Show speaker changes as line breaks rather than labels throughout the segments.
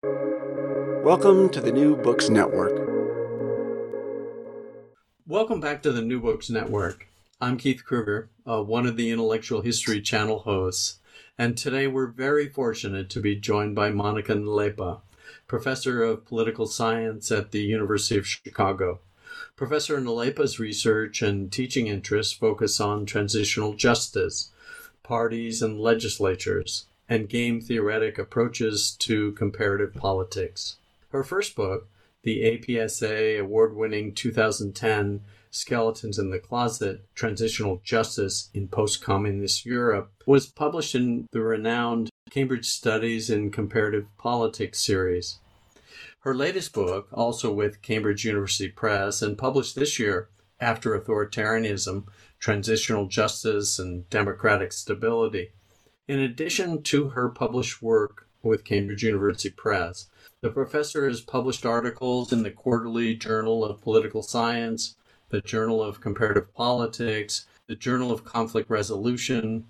Welcome to the New Books Network.
Welcome back to the New Books Network. I'm Keith Kruger, uh, one of the Intellectual History Channel hosts, and today we're very fortunate to be joined by Monika Nalepa, professor of political science at the University of Chicago. Professor Nalepa's research and teaching interests focus on transitional justice, parties and legislatures, and game theoretic approaches to comparative politics. Her first book, the APSA award winning 2010 Skeletons in the Closet Transitional Justice in Post Communist Europe, was published in the renowned Cambridge Studies in Comparative Politics series. Her latest book, also with Cambridge University Press and published this year, After Authoritarianism Transitional Justice and Democratic Stability. In addition to her published work with Cambridge University Press, the professor has published articles in the Quarterly Journal of Political Science, the Journal of Comparative Politics, the Journal of Conflict Resolution,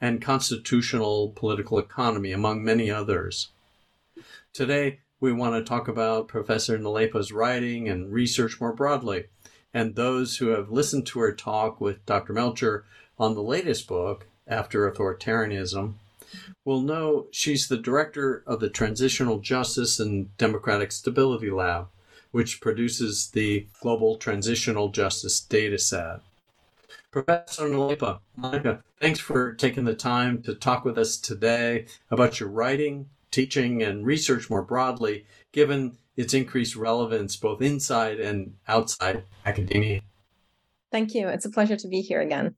and Constitutional Political Economy, among many others. Today, we want to talk about Professor Nalepa's writing and research more broadly. And those who have listened to her talk with Dr. Melcher on the latest book, After Authoritarianism, will know she's the director of the Transitional Justice and Democratic Stability Lab, which produces the Global Transitional Justice Dataset. Professor Nalepa, Monika, thanks for taking the time to talk with us today about your writing, teaching, and research more broadly, given its increased relevance both inside and outside academia.
Thank you. It's a pleasure to be here again.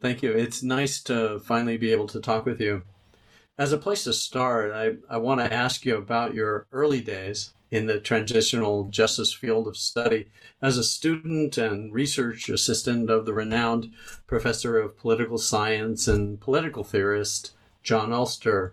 Thank you. It's nice to finally be able to talk with you. As a place to start, I, I want to ask you about your early days in the transitional justice field of study as a student and research assistant of the renowned professor of political science and political theorist Jon Elster,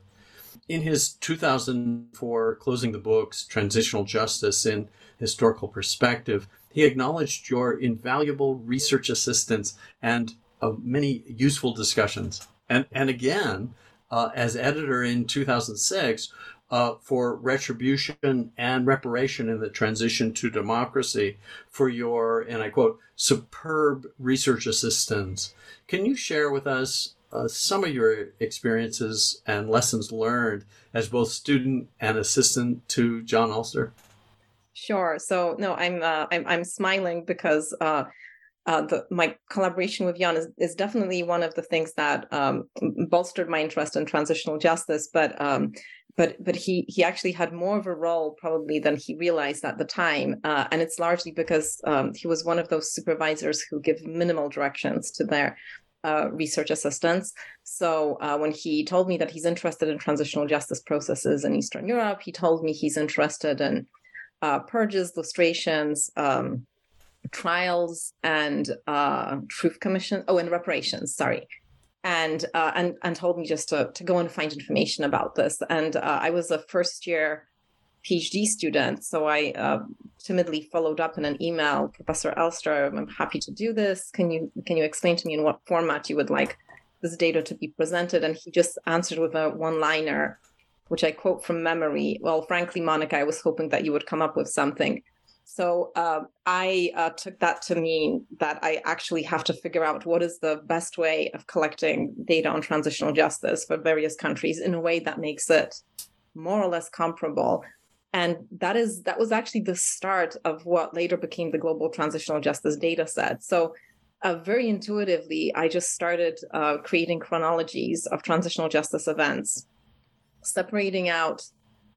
In his 2004 Closing the Books Transitional Justice in Historical Perspective, he acknowledged your invaluable research assistance and uh, many useful discussions. And, and again, uh, as editor in 2006, uh, for retribution and reparation in the transition to democracy for your, and I quote, superb research assistance. Can you share with us uh, some of your experiences and lessons learned as both student and assistant to Jon Elster?
Sure. So no, I'm uh, I'm, I'm smiling because uh, uh, the, my collaboration with Jan is, is definitely one of the things that um, bolstered my interest in transitional justice. But um, but but he he actually had more of a role probably than he realized at the time, uh, and it's largely because um, he was one of those supervisors who give minimal directions to their uh, research assistants. So uh, when he told me that he's interested in transitional justice processes in Eastern Europe, he told me he's interested in uh, purges, lustrations, um, trials, and uh, truth commission. Oh, and reparations. Sorry. And, uh, and and told me just to to go and find information about this. And uh, I was a first year PhD student, so I uh, timidly followed up in an email, Professor Elster, I'm happy to do this. Can you can you explain to me in what format you would like this data to be presented? And he just answered with a one-liner, which I quote from memory. Well, frankly, Monika, I was hoping that you would come up with something. So uh, I uh, took that to mean that I actually have to figure out what is the best way of collecting data on transitional justice for various countries in a way that makes it more or less comparable. And that is that was actually the start of what later became the global transitional justice data set. So uh, very intuitively i just started uh, creating chronologies of transitional justice events separating out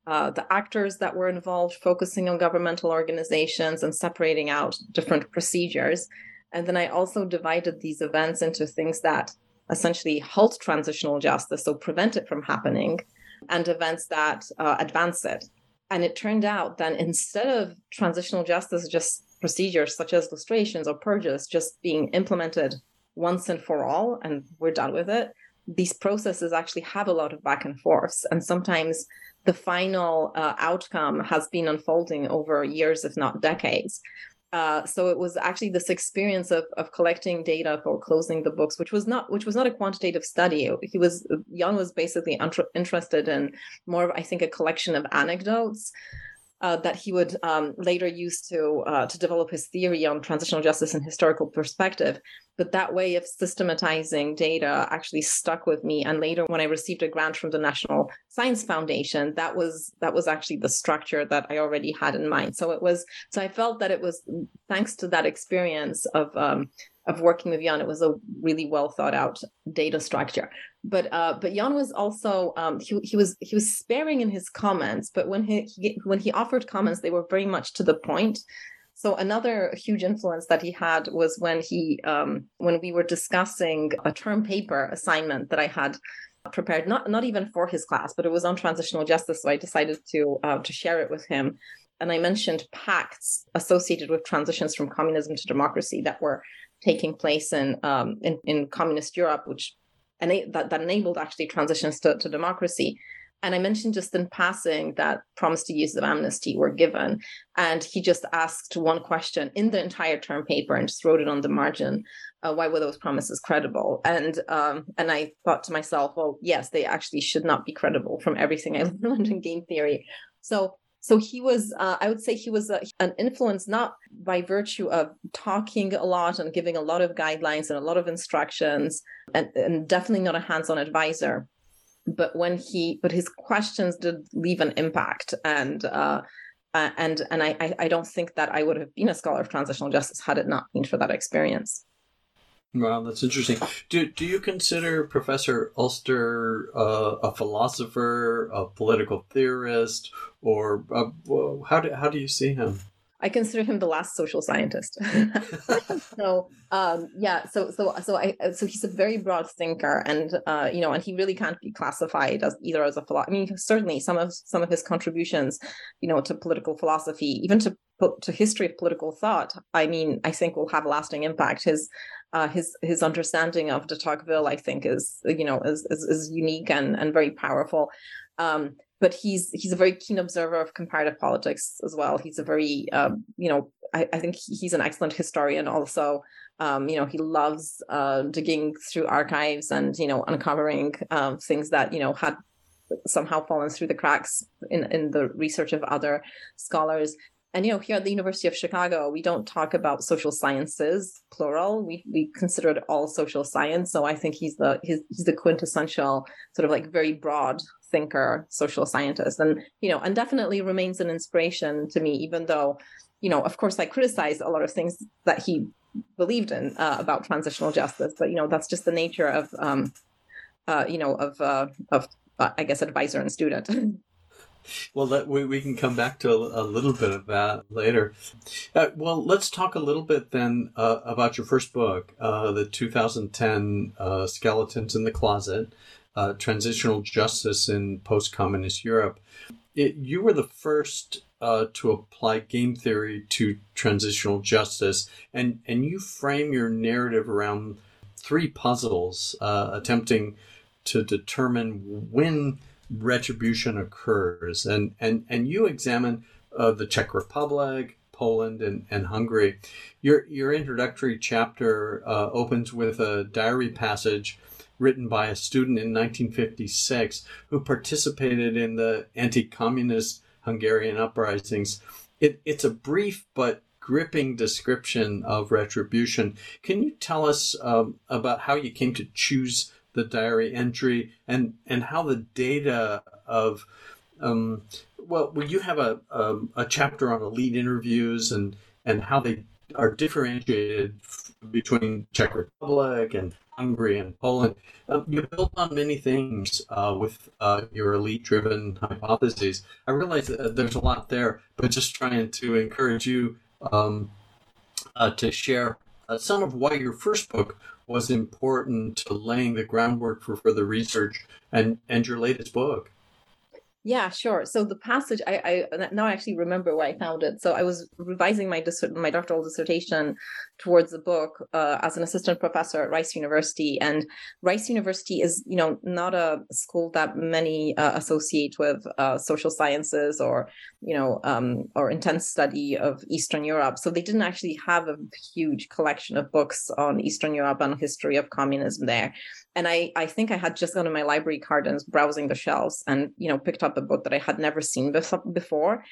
uh, the actors that were involved focusing on governmental organizations and separating out different procedures and then i also divided these events into things that essentially halt transitional justice so prevent it from happening and events that uh, advance it and it turned out that instead of transitional justice just procedures such as lustrations or purges just being implemented once and for all and we're done with it, these processes actually have a lot of back and forths. And sometimes the final uh, outcome has been unfolding over years, if not decades. uh, so it was actually this experience of, of collecting data for closing the books, which was not which was not a quantitative study. He was Jan was basically interested in more of I think a collection of anecdotes uh, that he would um, later use to uh, to develop his theory on transitional justice and historical perspective. But that way of systematizing data actually stuck with me. And later, when I received a grant from the National Science Foundation, that was that was actually the structure that I already had in mind. So it was so I felt that it was thanks to that experience of um, of working with Jan, it was a really well thought out data structure but uh, but Jan was also um, he he was he was sparing in his comments, but when he, he when he offered comments, they were very much to the point. So another huge influence that he had was when he um, when we were discussing a term paper assignment that I had prepared, not not even for his class, but it was on transitional justice. So I decided to uh, to share it with him, and I mentioned pacts associated with transitions from communism to democracy that were taking place in um, in, in communist Europe, which that, that enabled actually transitions to, to democracy. And I mentioned just in passing that promise to use of amnesty were given. And he just asked one question in the entire term paper and just wrote it on the margin. Uh, why were those promises credible? And um, and I thought to myself, well, yes, they actually should not be credible from everything I learned in game theory. So so he was, uh, I would say he was a, an influence not by virtue of talking a lot and giving a lot of guidelines and a lot of instructions, and, and definitely not a hands-on advisor. But when he, but his questions did leave an impact, and uh, and and I I don't think that I would have been a scholar of transitional justice had it not been for that experience.
Wow, that's interesting. Do do you consider Professor Elster uh, a philosopher, a political theorist, or uh, how do how do you see him?
I consider him the last social scientist. so um, yeah, so so so I so he's a very broad thinker, and uh, you know, and he really can't be classified as either as a philosopher. I mean, certainly some of some of his contributions, you know, to political philosophy, even to to history of political thought. I mean, I think will have lasting impact. His uh, his his understanding of de Tocqueville, I think, is you know is is, is unique and and very powerful. Um, but he's he's a very keen observer of comparative politics as well. He's a very um, you know I, I, think he's an excellent historian also. Um, you know he loves uh, digging through archives and you know uncovering um, things that you know had somehow fallen through the cracks in in the research of other scholars and you know here at the university of chicago we don't talk about social sciences plural. We we consider it all social science. So i think he's the he's, he's the quintessential sort of like very broad thinker social scientist. And you know and definitely remains an inspiration to me even though you know of course i criticize a lot of things that he believed in uh, about transitional justice. But you know that's just the nature of um uh you know of uh of uh, i guess advisor and student
Well, that, we, we can come back to a, a little bit of that later. Uh, well, let's talk a little bit then uh, about your first book, uh, the 2010 uh, Skeletons in the Closet uh, Transitional Justice in Post Communist Europe. It, you were the first uh, to apply game theory to transitional justice, and, and you frame your narrative around three puzzles attempting to determine when retribution occurs. And, and, and you examine uh, the Czech Republic, Poland, and, and Hungary. Your, your introductory chapter uh, opens with a diary passage written by a student in 1956 who participated in the anti communist Hungarian uprisings. It, it's a brief but gripping description of retribution. Can you tell us um, about how you came to choose the diary entry and and how the data of um, well, well, you have a, a, a chapter on elite interviews and and how they are differentiated between Czech Republic and Hungary and Poland. Um, you built on many things uh, with uh, your elite-driven hypotheses. I realize that there's a lot there, but just trying to encourage you um, uh, to share uh, some of why your first book was important to laying the groundwork for further research and, and your latest book?
Yeah, sure. So the passage, I, I now I actually remember where I found it. So I was revising my my doctoral dissertation towards the book uh, as an assistant professor at Rice University, and Rice University is, you know, not a school that many uh, associate with uh, social sciences or, you know, um, or intense study of Eastern Europe. So they didn't actually have a huge collection of books on Eastern Europe and history of communism there and I, I think I had just gone to my library card and was browsing the shelves and you know picked up a book that I had never seen before,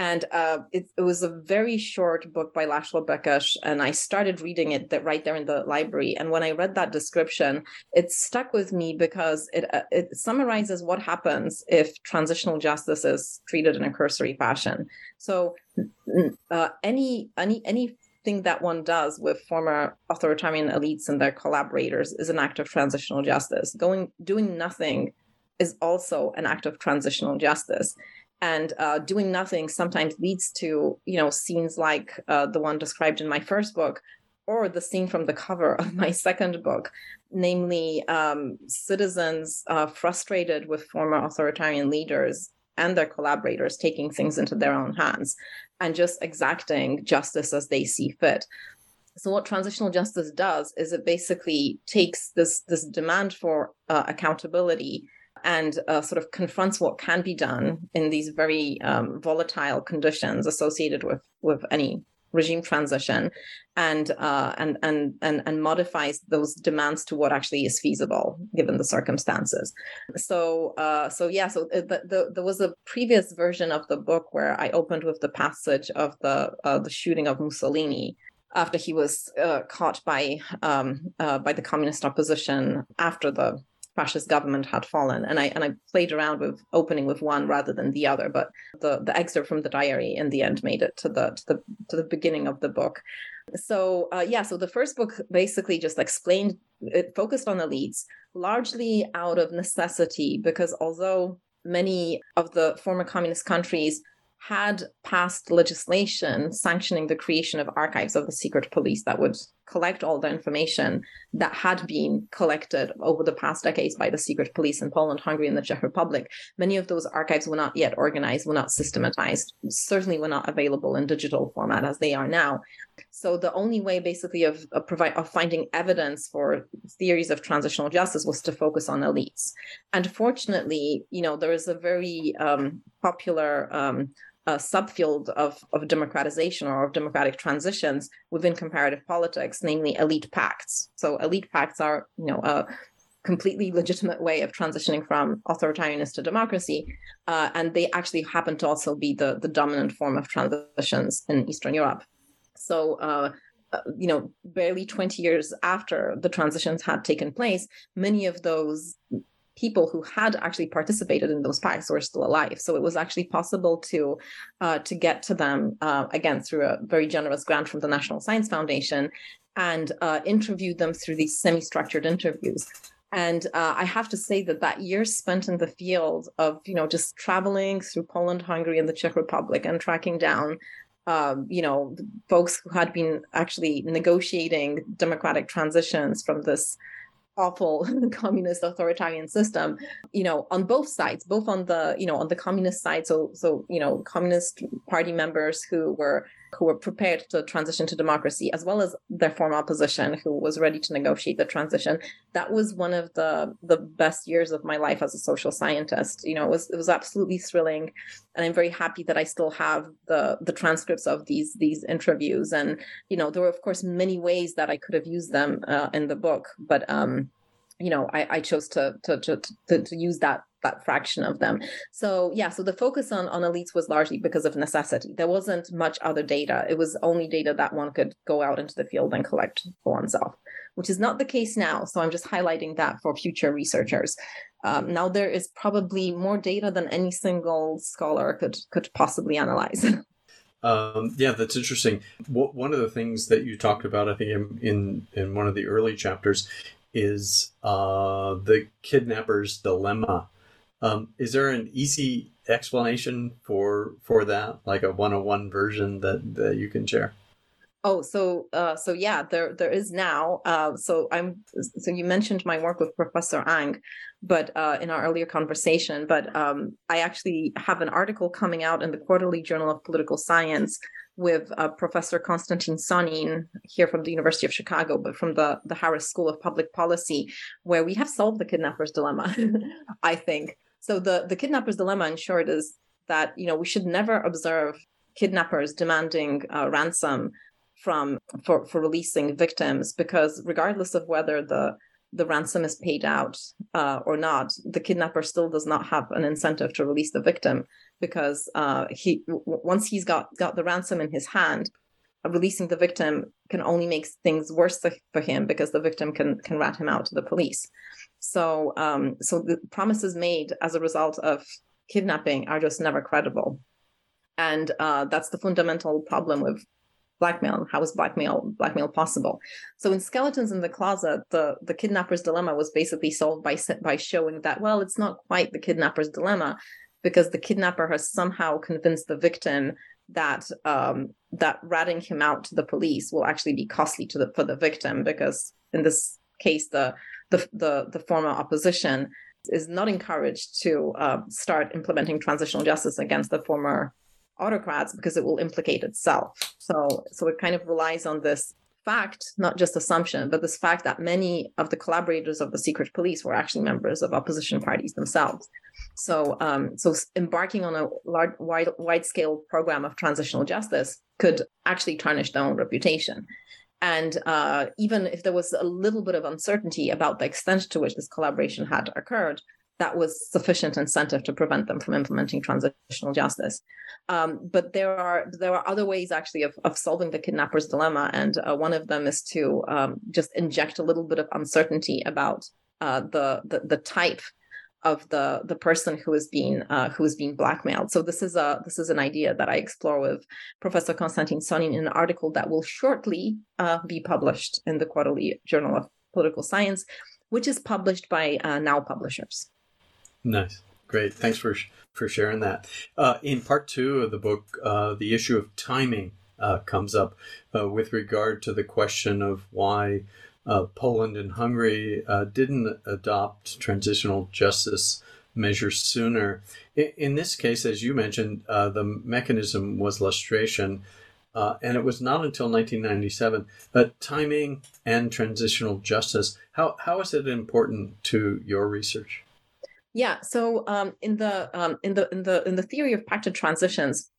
and uh, it, it, was a very short book by Laszlo Békés, and I started reading it that right there in the library. And when I read that description, it stuck with me because it uh, it summarizes what happens if transitional justice is treated in a cursory fashion. So uh, any any any thing that one does with former authoritarian elites and their collaborators is an act of transitional justice. Going doing nothing is also an act of transitional justice. And uh, doing nothing sometimes leads to, you know, scenes like uh, the one described in my first book, or the scene from the cover of my second book, namely um, citizens uh, frustrated with former authoritarian leaders and their collaborators taking things into their own hands and just exacting justice as they see fit. So what transitional justice does is it basically takes this this demand for uh, accountability and uh, sort of confronts what can be done in these very um, volatile conditions associated with with any regime transition and uh, and and and and modifies those demands to what actually is feasible given the circumstances. So uh, so yeah, so uh, the, the, there was a previous version of the book where I opened with the passage of the uh, the shooting of Mussolini after he was uh, caught by um, uh, by the communist opposition after the fascist government had fallen. And I and I played around with opening with one rather than the other, but the the excerpt from the diary in the end made it to the to the to the beginning of the book. So uh, yeah, so the first book basically just explained it focused on elites largely out of necessity because although many of the former communist countries had passed legislation sanctioning the creation of archives of the secret police that would collect all the information that had been collected over the past decades by the secret police in Poland, Hungary, and the Czech Republic. Many of those archives were not yet organized, were not systematized, certainly were not available in digital format as they are now. So the only way, basically, of, of provide of finding evidence for theories of transitional justice was to focus on elites. And fortunately, you know, there is a very um, popular um, a subfield of, of democratization or of democratic transitions within comparative politics, namely elite pacts. So elite pacts are, you know, a completely legitimate way of transitioning from authoritarianism to democracy, uh, and they actually happen to also be the the dominant form of transitions in Eastern Europe. So. Uh, uh, you know, barely 20 years after the transitions had taken place, many of those people who had actually participated in those pacts were still alive. So it was actually possible to uh, to get to them uh, again through a very generous grant from the National Science Foundation and uh, interview them through these semi-structured interviews. And uh, I have to say that that year spent in the field of you know just traveling through Poland, Hungary, and the Czech Republic and tracking down um, you know, folks who had been actually negotiating democratic transitions from this awful communist authoritarian system you know on both sides both on the you know on the communist side so so you know communist party members who were who were prepared to transition to democracy, as well as their former opposition who was ready to negotiate the transition. That was one of the the best years of my life as a social scientist. You know, it was it was absolutely thrilling, and I'm very happy that I still have the the transcripts of these these interviews. And you know, there were of course many ways that I could have used them uh, in the book, but um, you know, I, I chose to, to to to to use that that fraction of them. So yeah, so the focus on on elites was largely because of necessity. There wasn't much other data. It was only data that one could go out into the field and collect for oneself, which is not the case now. So I'm just highlighting that for future researchers. Um, now there is probably more data than any single scholar could could possibly analyze.
Um, yeah, that's interesting. one of the things that you talked about, I think, in, in, in one of the early chapters, is uh, the kidnapper's dilemma. Um, is there an easy explanation for for that, like a one-on-one version that that you can share?
Oh, so uh, so yeah, there there is now. Uh, so I'm so you mentioned my work with Professor Ang, but uh, in our earlier conversation, but um, I actually have an article coming out in the Quarterly Journal of Political Science with uh, Professor Konstantin Sonin here from the University of Chicago, but from the the Harris School of Public Policy, where we have solved the kidnapper's dilemma. I think so. The the kidnapper's dilemma, in short, is that you know we should never observe kidnappers demanding uh, ransom from for for releasing victims because regardless of whether the the ransom is paid out uh, or not, the kidnapper still does not have an incentive to release the victim because uh, he w- once he's got got the ransom in his hand, uh, releasing the victim can only make things worse for him because the victim can can rat him out to the police. So um, so the promises made as a result of kidnapping are just never credible, and uh, that's the fundamental problem with blackmail how is blackmail blackmail possible? So in skeletons in the closet the the kidnapper's dilemma was basically solved by by showing that well it's not quite the kidnapper's dilemma because the kidnapper has somehow convinced the victim that um, that ratting him out to the police will actually be costly to the for the victim because in this case the the the, the former opposition is not encouraged to uh, start implementing transitional justice against the former autocrats because it will implicate itself. So, so it kind of relies on this fact, not just assumption, but this fact that many of the collaborators of the secret police were actually members of opposition parties themselves. So, um, so embarking on a large, wide, wide scale program of transitional justice could actually tarnish their own reputation. And uh, even if there was a little bit of uncertainty about the extent to which this collaboration had occurred, that was sufficient incentive to prevent them from implementing transitional justice. Um, but there are there are other ways actually of, of solving the kidnapper's dilemma, and uh, one of them is to um, just inject a little bit of uncertainty about uh, the, the the type of the the person who is being uh, who is being blackmailed. So this is a this is an idea that I explore with Professor Konstantin Sonin in an article that will shortly uh, be published in the Quarterly Journal of Political Science, which is published by uh, Now Publishers.
Nice. Great. Thanks for for sharing that. Uh, in part two of the book, uh, the issue of timing uh, comes up with regard to the question of why uh, Poland and Hungary uh, didn't adopt transitional justice measures sooner. In, in this case, as you mentioned, the mechanism was lustration. and it was not until 1997. But timing and transitional justice, how, how is it important to your research?
Yeah. So um, in the um, in the in the in the theory of pacted transitions,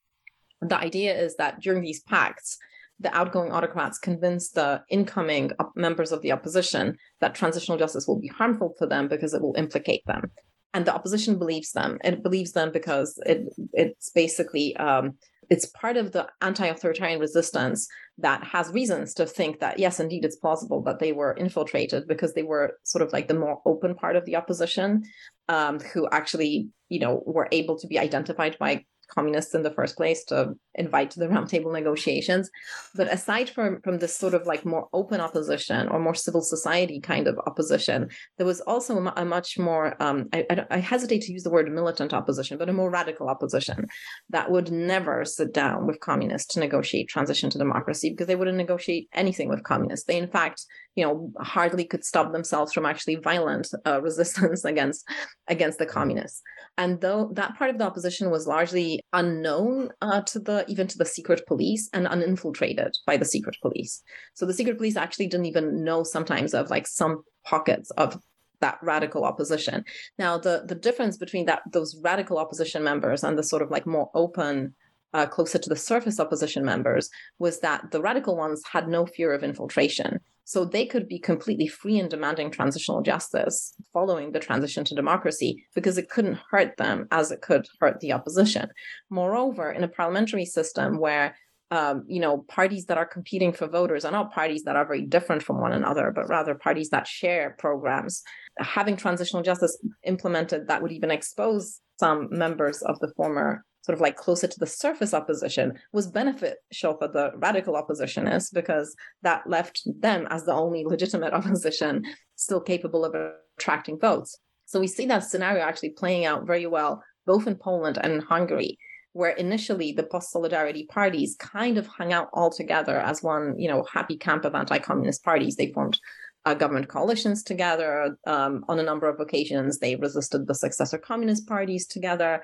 the idea is that during these pacts, the outgoing autocrats convince the incoming members of the opposition that transitional justice will be harmful to them because it will implicate them, and the opposition believes them. It believes them because it it's basically um, it's part of the anti-authoritarian resistance that has reasons to think that yes indeed it's plausible that they were infiltrated because they were sort of like the more open part of the opposition um, who actually you know were able to be identified by communists in the first place to invite to the roundtable negotiations. But aside from from this sort of like more open opposition or more civil society kind of opposition, there was also a, a much more um, I, I, I, hesitate to use the word militant opposition, but a more radical opposition that would never sit down with communists to negotiate transition to democracy because they wouldn't negotiate anything with communists. They in fact you know hardly could stop themselves from actually violent uh, resistance against against the communists. And though that part of the opposition was largely unknown uh, to the even to the secret police and uninfiltrated by the secret police. So the secret police actually didn't even know sometimes of like some pockets of that radical opposition. Now the the difference between that those radical opposition members and the sort of like more open uh, closer to the surface opposition members was that the radical ones had no fear of infiltration. So they could be completely free in demanding transitional justice following the transition to democracy because it couldn't hurt them as it could hurt the opposition. Moreover, in a parliamentary system where um, you know, parties that are competing for voters are not parties that are very different from one another, but rather parties that share programs. Having transitional justice implemented that would even expose some members of the former sort of like closer to the surface opposition was beneficial for the radical oppositionists because that left them as the only legitimate opposition still capable of attracting votes. So we see that scenario actually playing out very well both in Poland and in Hungary. where initially the post solidarity parties kind of hung out all together as one, you know, happy camp of anti-communist parties. They formed uh, government coalitions together um, on a number of occasions. They resisted the successor communist parties together.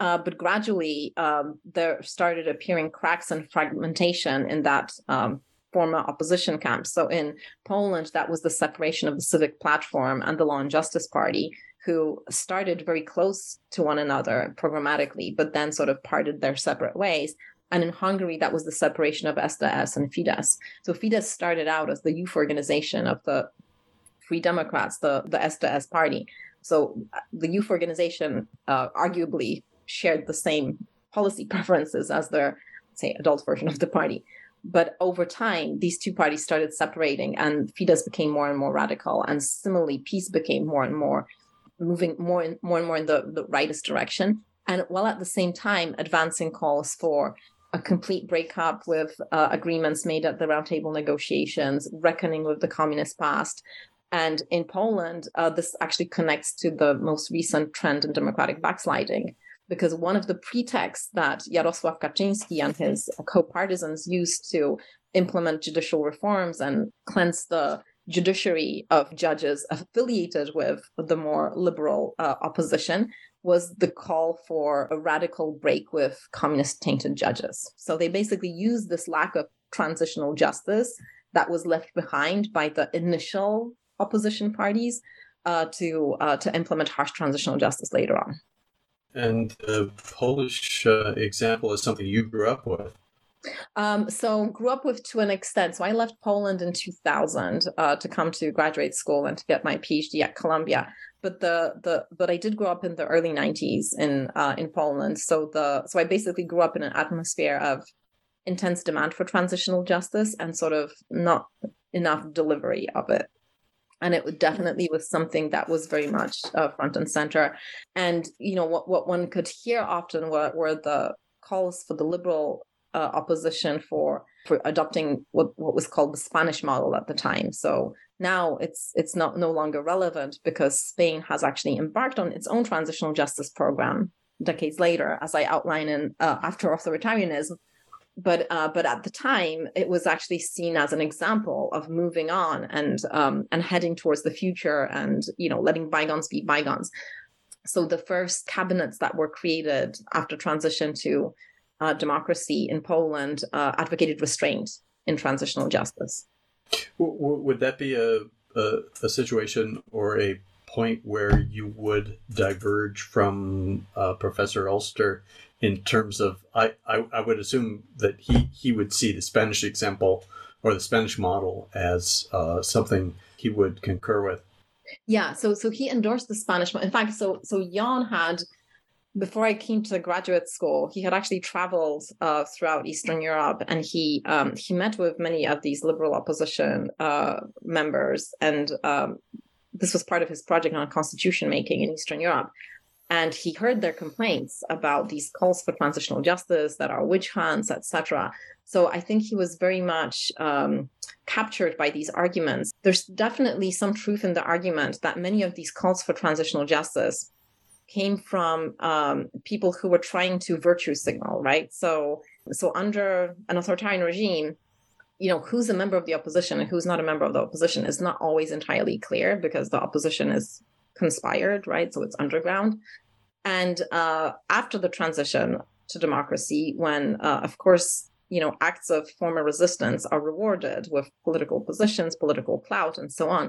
Uh, but gradually, um, there started appearing cracks and fragmentation in that um, former opposition camp. So in Poland, that was the separation of the Civic Platform and the Law and Justice Party, who started very close to one another programmatically, but then sort of parted their separate ways. And in Hungary, that was the separation of SDS and Fidesz. So Fidesz started out as the youth organization of the Free Democrats, the, the SDS party. So uh, the youth organization uh, arguably shared the same policy preferences as their, say, adult version of the party. But over time, these two parties started separating, and Fidesz became more and more radical, and similarly, PiS became more and more moving more and more and more in the, the rightist direction. And while at the same time advancing calls for a complete breakup with uh, agreements made at the roundtable negotiations, reckoning with the communist past. And in Poland, uh, this actually connects to the most recent trend in democratic backsliding, because one of the pretexts that Jarosław Kaczynski and his co-partisans used to implement judicial reforms and cleanse the judiciary of judges affiliated with the more liberal uh, opposition was the call for a radical break with communist tainted judges. So they basically used this lack of transitional justice that was left behind by the initial opposition parties uh, to uh, to implement harsh transitional justice later on.
And the Polish uh, example is something you grew up with.
Um, so grew up with to an extent. So I left Poland in 2000 uh, to come to graduate school and to get my PhD at Columbia. But the the but I did grow up in the early 90s in uh, in Poland. So the so I basically grew up in an atmosphere of intense demand for transitional justice and sort of not enough delivery of it and it definitely was something that was very much uh, front and center and you know what what one could hear often were, were the calls for the liberal uh, opposition for for adopting what, what was called the Spanish model at the time. So now it's it's not no longer relevant because Spain has actually embarked on its own transitional justice program decades later, as I outline in uh, After Authoritarianism. But uh, but at the time, it was actually seen as an example of moving on and um, and heading towards the future, and you know letting bygones be bygones. So the first cabinets that were created after transition to uh, democracy in Poland uh, advocated restraint in transitional justice.
Would that be a, a, a, situation or a point where you would diverge from uh, Professor Elster in terms of I, I, I would assume that he, he would see the Spanish example or the Spanish model as uh, something he would concur with.
Yeah, so so he endorsed the Spanish. In fact, so so Jan had before I came to graduate school, he had actually traveled uh, throughout Eastern Europe, and he um, he met with many of these liberal opposition uh, members, and um, this was part of his project on constitution making in Eastern Europe. And he heard their complaints about these calls for transitional justice that are witch hunts, etc. So I think he was very much um, captured by these arguments. There's definitely some truth in the argument that many of these calls for transitional justice came from um, people who were trying to virtue signal, right? So, so under an authoritarian regime, you know, who's a member of the opposition and who's not a member of the opposition is not always entirely clear because the opposition is conspired, right? So it's underground. And uh, after the transition to democracy, when, uh, of course, you know, acts of former resistance are rewarded with political positions, political clout, and so on,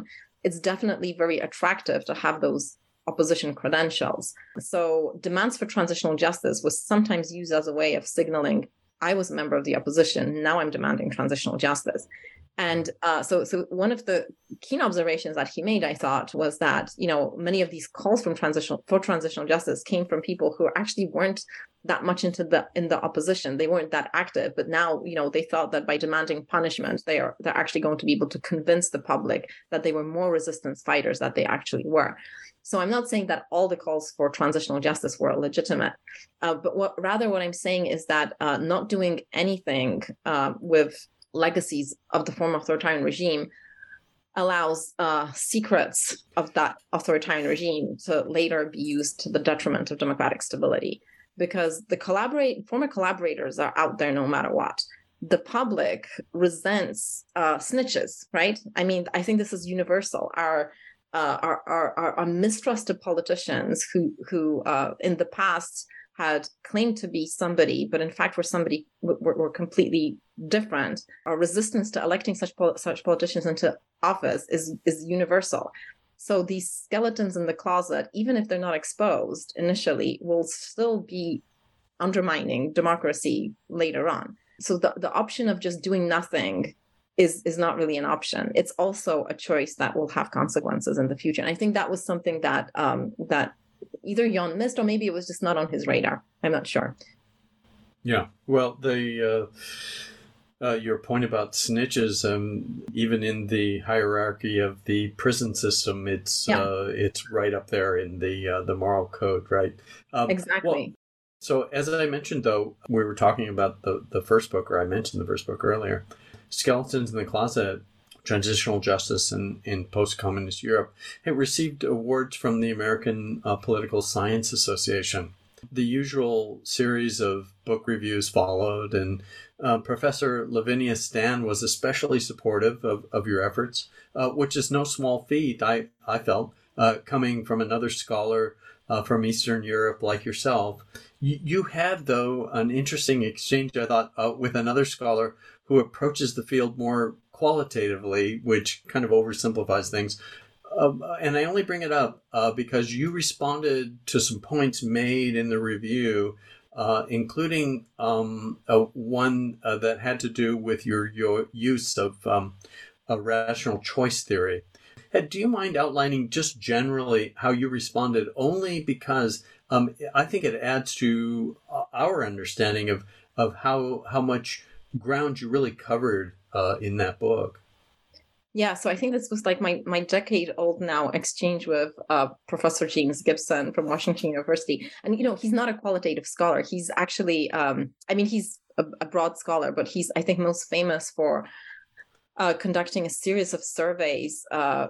it's definitely very attractive to have those opposition credentials. So demands for transitional justice was sometimes used as a way of signaling I was a member of the opposition. Now I'm demanding transitional justice. And uh, so, so one of the keen observations that he made, I thought, was that you know many of these calls from transitional for transitional justice came from people who actually weren't that much into the in the opposition. They weren't that active, but now you know they thought that by demanding punishment, they are they're actually going to be able to convince the public that they were more resistance fighters that they actually were. So I'm not saying that all the calls for transitional justice were legitimate, uh, but what rather what I'm saying is that uh, not doing anything uh, with legacies of the former authoritarian regime allows uh, secrets of that authoritarian regime to later be used to the detriment of democratic stability. because the collaborate former collaborators are out there no matter what the public resents uh, snitches, right? I mean, I think this is universal. Our uh, our, our, our, mistrusted politicians who who uh, in the past had claimed to be somebody, but in fact were somebody were, were completely different. Our resistance to electing such such politicians into office is is universal. So these skeletons in the closet, even if they're not exposed initially, will still be undermining democracy later on so the, the option of just doing nothing is is not really an option it's also a choice that will have consequences in the future and i think that was something that um that either Jan missed or maybe it was just not on his radar i'm not sure
yeah well the uh uh, your point about snitches, um, even in the hierarchy of the prison system, it's yeah. uh, it's right up there in the uh, the moral code, right?
Um, exactly.
So, as I mentioned, though, we were talking about the, the first book, or I mentioned the first book earlier Skeletons in the Closet Transitional Justice in, in Post Communist Europe. It received awards from the American uh, Political Science Association. The usual series of book reviews followed, and uh, Professor Lavinia Stan was especially supportive of, of your efforts, uh, which is no small feat, I, I felt, uh, coming from another scholar uh, from Eastern Europe like yourself. You, you had, though, an interesting exchange, I thought, uh, with another scholar who approaches the field more qualitatively, which kind of oversimplifies things. Um, and I only bring it up uh, because you responded to some points made in the review, uh, including um, one uh, that had to do with your, your use of um, a rational choice theory. do you mind outlining just generally how you responded? Only because um, I think it adds to uh, our understanding of of how how much ground you really covered uh, in that book.
Yeah, so I think this was like my my decade old now exchange with uh, Professor James Gibson from Washington University, and you know he's not a qualitative scholar. He's actually, um, I mean, he's a, a broad scholar, but he's I think most famous for uh, conducting a series of surveys uh,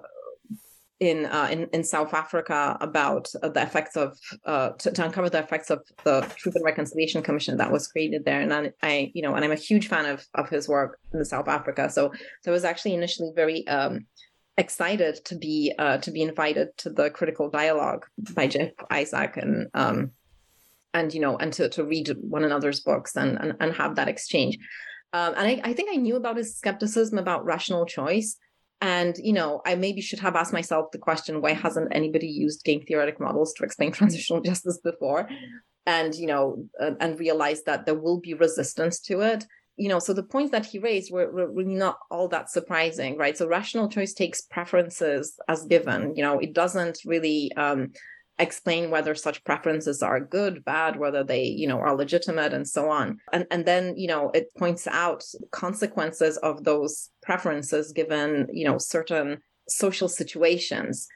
in, uh, in in South Africa about uh, the effects of uh, to, to, uncover the effects of the Truth and Reconciliation Commission that was created there, and I, I, you know, and I'm a huge fan of of his work in South Africa. So so I was actually initially very um, excited to be uh, to be invited to the Critical Dialogue by Jeff Isaac and um, and you know and to to read one another's books and and, and have that exchange. Um, and I, I think I knew about his skepticism about rational choice and, you know, I maybe should have asked myself the question why hasn't anybody used game theoretic models to explain transitional justice before? And, you know, uh, and realized that there will be resistance to it. You know, so the points that he raised were, were really not all that surprising, right? So rational choice takes preferences as given. You know, it doesn't really um, explain whether such preferences are good bad whether they you know are legitimate and so on. And and then you know it points out consequences of those preferences given you know certain social situations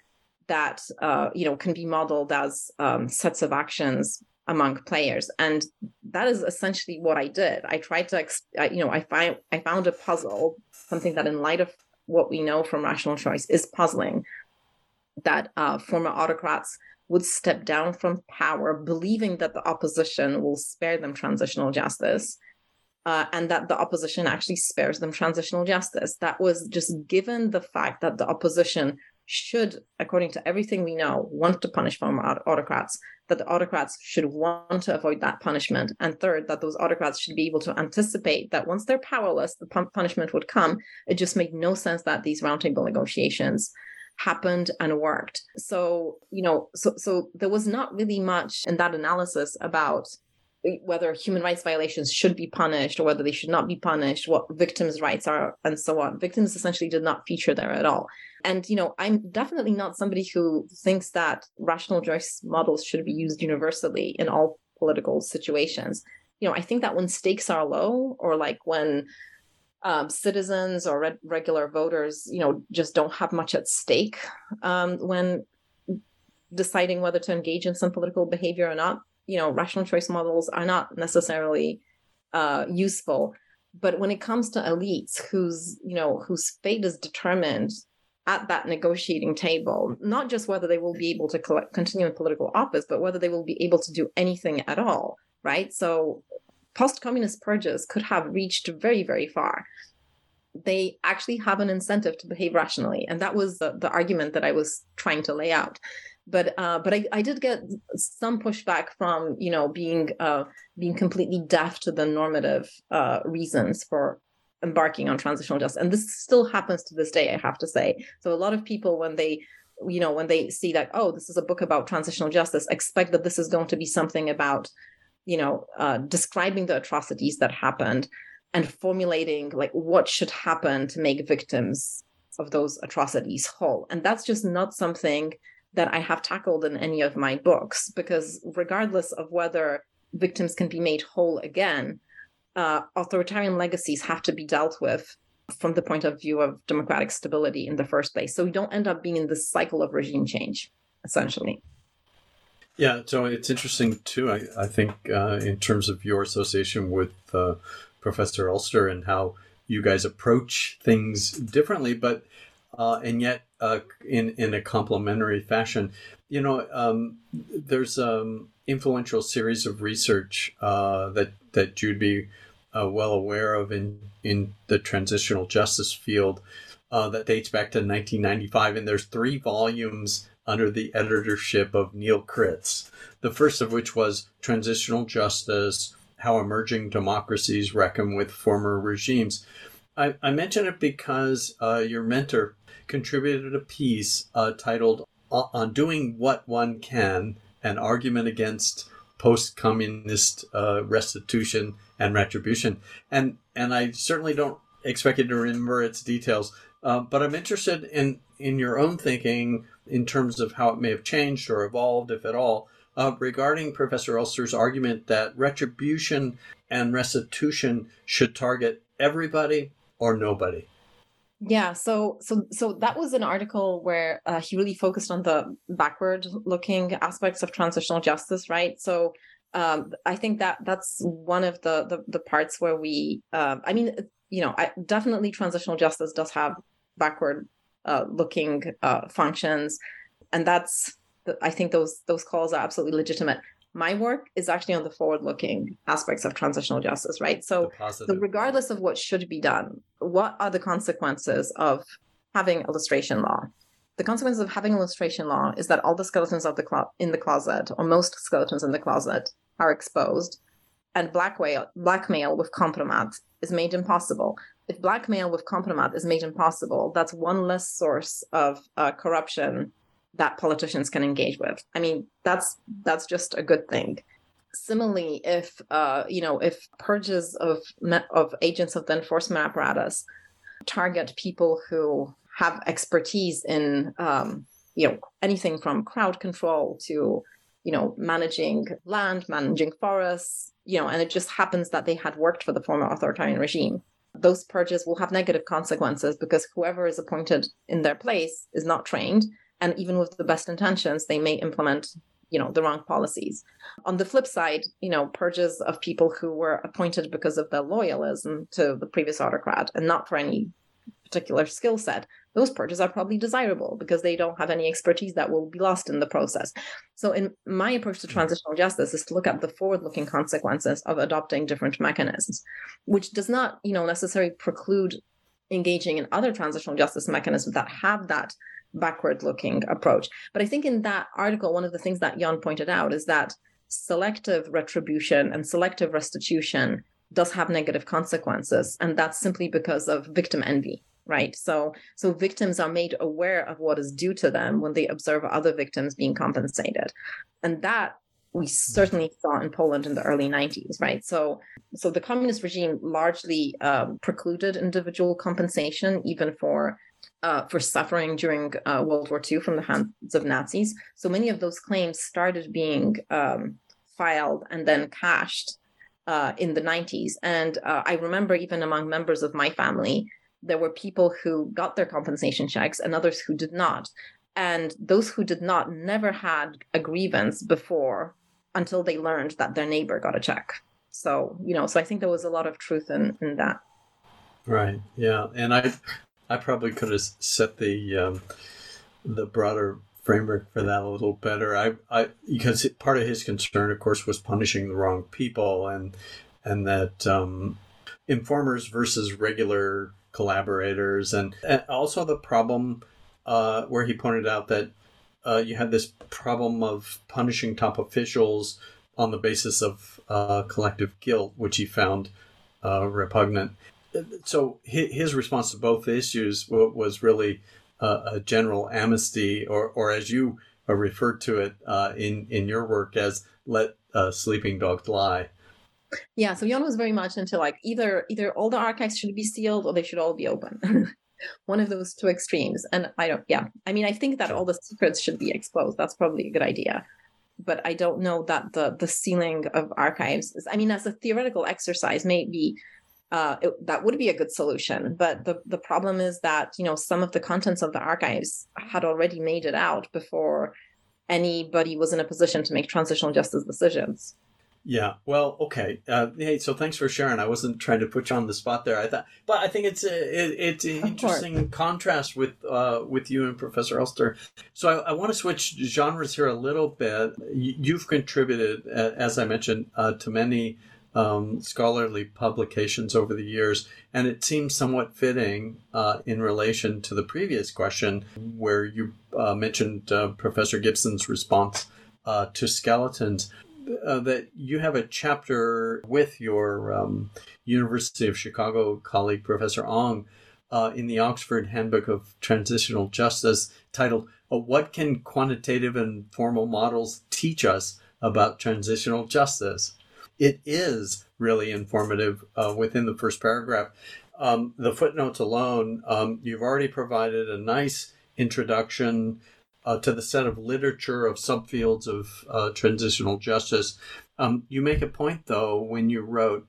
that uh, you know can be modeled as um, sets of actions among players. And that is essentially what i did. I tried to you know i find i found a puzzle something that in light of what we know from rational choice is puzzling that uh, former autocrats would step down from power, believing that the opposition will spare them transitional justice. Uh, and that the opposition actually spares them transitional justice. That was just given the fact that the opposition should, according to everything we know, want to punish former autocrats, that the autocrats should want to avoid that punishment. And third, that those autocrats should be able to anticipate that once they're powerless, the punishment would come. It just made no sense that these roundtable negotiations happened and worked. So, you know, so so there was not really much in that analysis about whether human rights violations should be punished or whether they should not be punished, what victims' rights are, and so on. Victims essentially did not feature there at all. And, you know, I'm definitely not somebody who thinks that rational choice models should be used universally in all political situations. You know, I think that when stakes are low or like when um, citizens or re- regular voters, you know, just don't have much at stake um, when deciding whether to engage in some political behavior or not. You know, rational choice models are not necessarily uh, useful. But when it comes to elites whose, you know, whose fate is determined at that negotiating table, not just whether they will be able to collect, continue in political office, but whether they will be able to do anything at all, right? So post communist purges could have reached very, very far. They actually have an incentive to behave rationally. And that was the, the argument that I was trying to lay out. But uh, but I, I did get some pushback from you know being uh, being completely deaf to the normative uh, reasons for embarking on transitional justice and this still happens to this day i have to say so a lot of people when they you know when they see that oh this is a book about transitional justice expect that this is going to be something about you know uh, describing the atrocities that happened and formulating like what should happen to make victims of those atrocities whole and that's just not something that i have tackled in any of my books because regardless of whether victims can be made whole again uh, authoritarian legacies have to be dealt with from the point of view of democratic stability in the first place. So we don't end up being in this cycle of regime change, essentially.
Yeah, so it's interesting too. I, I think uh, in terms of your association with uh, Professor Elster and how you guys approach things differently, but uh, and yet uh, in in a complementary fashion. You know, um, there's an um, influential series of research uh, that that you'd be uh, well aware of in in the transitional justice field that dates back to 1995, and there's three volumes under the editorship of Neil Kritz. The first of which was Transitional Justice: How Emerging Democracies Reckon with Former Regimes. I, I mention it because uh, your mentor contributed a piece uh, titled "On Doing What One Can: An Argument Against." post-communist uh, restitution and retribution. And and I certainly don't expect you to remember its details, uh, but I'm interested in in your own thinking in terms of how it may have changed or evolved, if at all, uh, regarding Professor Elster's argument that retribution and restitution should target everybody or nobody.
Yeah, so so so that was an article where uh, he really focused on the backward looking aspects of transitional justice, right? So um, I think that that's one of the the, the parts where we, uh, I mean, you know, I, definitely transitional justice does have backward uh, looking uh, functions, and that's I think those those calls are absolutely legitimate. My work is actually on the forward looking aspects of transitional justice right? So, so regardless of what should be done what are the consequences of having lustration law? The consequences of having lustration law is that all the skeletons of the clo- in the closet or most skeletons in the closet are exposed. And blackmail blackmail with compromat is made impossible if blackmail with compromat is made impossible that's one less source of uh, corruption that politicians can engage with. I mean, that's that's just a good thing. Similarly, if uh, you know, if purges of of agents of the enforcement apparatus target people who have expertise in um, you know anything from crowd control to you know managing land, managing forests, you know, and it just happens that they had worked for the former authoritarian regime. Those purges will have negative consequences because whoever is appointed in their place is not trained and even with the best intentions they may implement you know the wrong policies. On the flip side you know purges of people who were appointed because of their loyalism to the previous autocrat and not for any particular skill set those purges are probably desirable because they don't have any expertise that will be lost in the process so in my approach to mm. transitional justice is to look at the forward looking consequences of adopting different mechanisms which does not you know necessarily preclude engaging in other transitional justice mechanisms that have that backward looking approach. But I think in that article, one of the things that Jan pointed out is that selective retribution and selective restitution does have negative consequences. And that's simply because of victim envy right so so victims are made aware of what is due to them when they observe other victims being compensated and that we certainly saw in Poland in the early 90s, right? So, so the communist regime largely um, precluded individual compensation, even for uh, for suffering during uh, World War II from the hands of Nazis. So many of those claims started being um, filed and then cashed uh, in the 90s. And uh, I remember even among members of my family, there were people who got their compensation checks and others who did not. And those who did not never had a grievance before until they learned that their neighbor got a check. So, you know, so I think there was a lot of truth in, in that.
Right. Yeah. And I I probably could have set the um, the broader framework for that a little better. I, I because part of his concern, of course, was punishing the wrong people, and and that um, informers versus regular collaborators, and, and also the problem uh, where he pointed out that uh, you had this problem of punishing top officials on the basis of uh, collective guilt, which he found uh, repugnant. So his response to both issues was really a general amnesty, or, or as you referred to it uh, in in your work as "let sleeping dogs lie."
Yeah, so Jan was very much into like either either all the archives should be sealed or they should all be open. One of those two extremes. And I don't yeah. I mean I think that all the secrets should be exposed. That's probably a good idea. But I don't know that the the sealing of archives is I mean as a theoretical exercise maybe uh, it, that would be a good solution. But the, the problem is that, you know, some of the contents of the archives had already made it out before anybody was in a position to make transitional justice decisions.
Yeah. Well, okay. Uh, hey, so thanks for sharing. I wasn't trying to put you on the spot there. I thought, but I think it's a, it, it's an interesting contrast with uh, with you and Professor Elster. So I, I, want to switch genres here a little bit. You've contributed, as I mentioned, uh, to many um, scholarly publications over the years, and it seems somewhat fitting uh, in relation to the previous question, where you uh, mentioned uh, Professor Gibson's response to skeletons uh, that you have a chapter with your um, University of Chicago colleague, Professor Ang, uh, in the Oxford Handbook of Transitional Justice titled, uh, What Can Quantitative and Formal Models Teach Us About Transitional Justice? It is really informative uh, within the first paragraph. Um, the footnotes alone, um, you've already provided a nice introduction uh, to the set of literature of subfields of uh, transitional justice. Um, you make a point, though, when you wrote,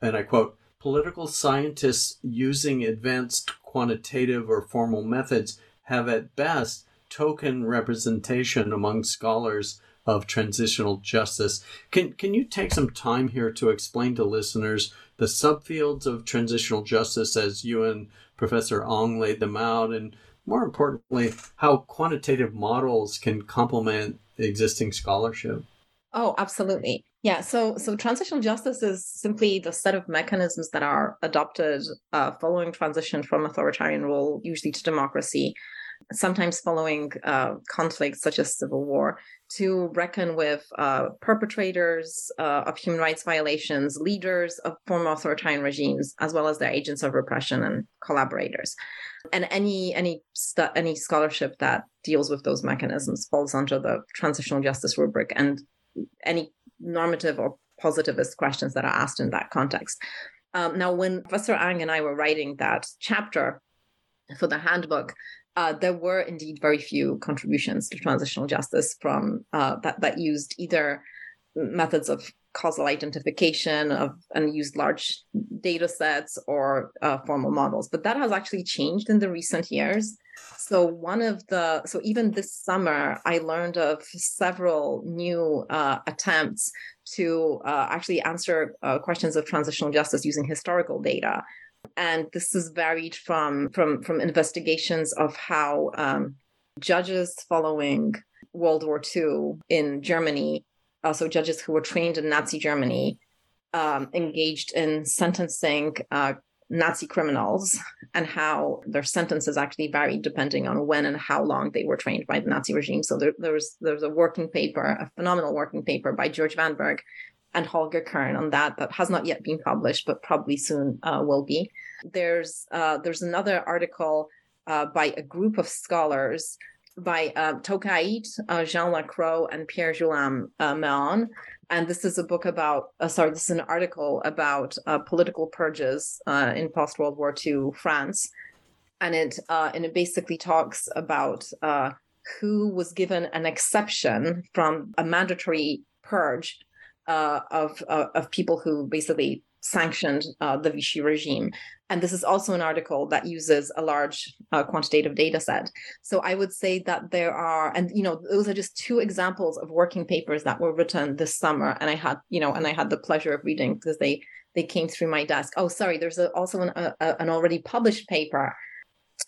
and I quote, political scientists using advanced quantitative or formal methods have at best token representation among scholars of transitional justice. Can, can you take some time here to explain to listeners the subfields of transitional justice as you and Professor Ang laid them out and more importantly, how quantitative models can complement existing scholarship.
Oh, absolutely. Yeah, so so transitional justice is simply the set of mechanisms that are adopted uh, following transition from authoritarian rule, usually to democracy, sometimes following uh, conflicts such as civil war, to reckon with uh, perpetrators uh, of human rights violations, leaders of former authoritarian regimes, as well as their agents of repression and collaborators. And any any stu- any scholarship that deals with those mechanisms falls under the transitional justice rubric, and any normative or positivist questions that are asked in that context. Um, now, when Professor Ang and I were writing that chapter for the handbook, uh, there were indeed very few contributions to transitional justice from uh, that that used either methods of causal identification of and used large data sets or uh, formal models but that has actually changed in the recent years. So one of the so even this summer i learned of several new uh, attempts to uh, actually answer uh, questions of transitional justice using historical data and this is varied from from from investigations of how um, judges following World War II in Germany, also judges who were trained in Nazi Germany, um, engaged in sentencing uh, Nazi criminals and how their sentences actually varied depending on when and how long they were trained by the Nazi regime. So there, there was there's a working paper, a phenomenal working paper by George Vanberg and Holger Kern on that that has not yet been published, but probably soon uh, will be. There's uh, there's another article uh, by a group of scholars by uh, Tokait, Jean Lacroix, and Pierre Julien uh. And this is a book about, uh, sorry, this is an article about uh, political purges uh, in post World War II France. And it, and it basically talks about who was given an exception from a mandatory purge of, of people who basically sanctioned uh, the Vichy regime. And this is also an article that uses a large uh, quantitative data set. So I would say that there are, and you know, those are just two examples of working papers that were written this summer. And I had, you know, and I had the pleasure of reading because they they came through my desk. Oh, sorry, there's a, also an, a, an already published paper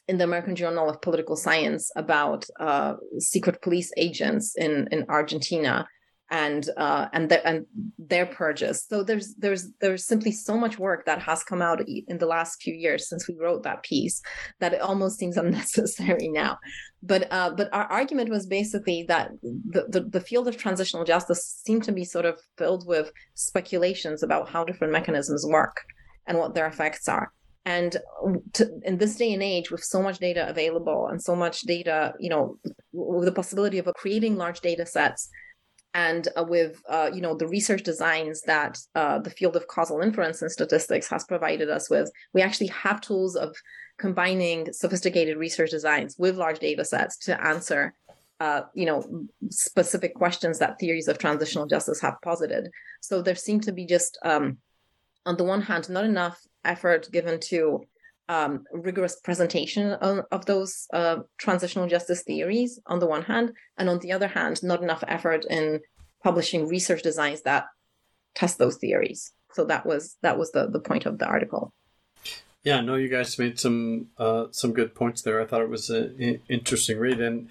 in the American Journal of Political Science about uh, secret police agents in in Argentina and uh, and their and their purges. So there's there's there's simply so much work that has come out in the last few years since we wrote that piece that it almost seems unnecessary now. But uh, but our argument was basically that the, the the field of transitional justice seemed to be sort of filled with speculations about how different mechanisms work and what their effects are and to, in this day and age with so much data available and so much data you know with the possibility of creating large data sets and uh, with uh, you know the research designs that uh, the field of causal inference and statistics has provided us with we actually have tools of combining sophisticated research designs with large data sets to answer uh, you know specific questions that theories of transitional justice have posited. So there seem to be just um, on the one hand not enough effort given to um, rigorous presentation of, of those uh, transitional justice theories on the one hand, and on the other hand, not enough effort in publishing research designs that test those theories. So that was that was the the point of the article.
Yeah, no, you guys made some uh, some good points there. I thought it was an interesting read, and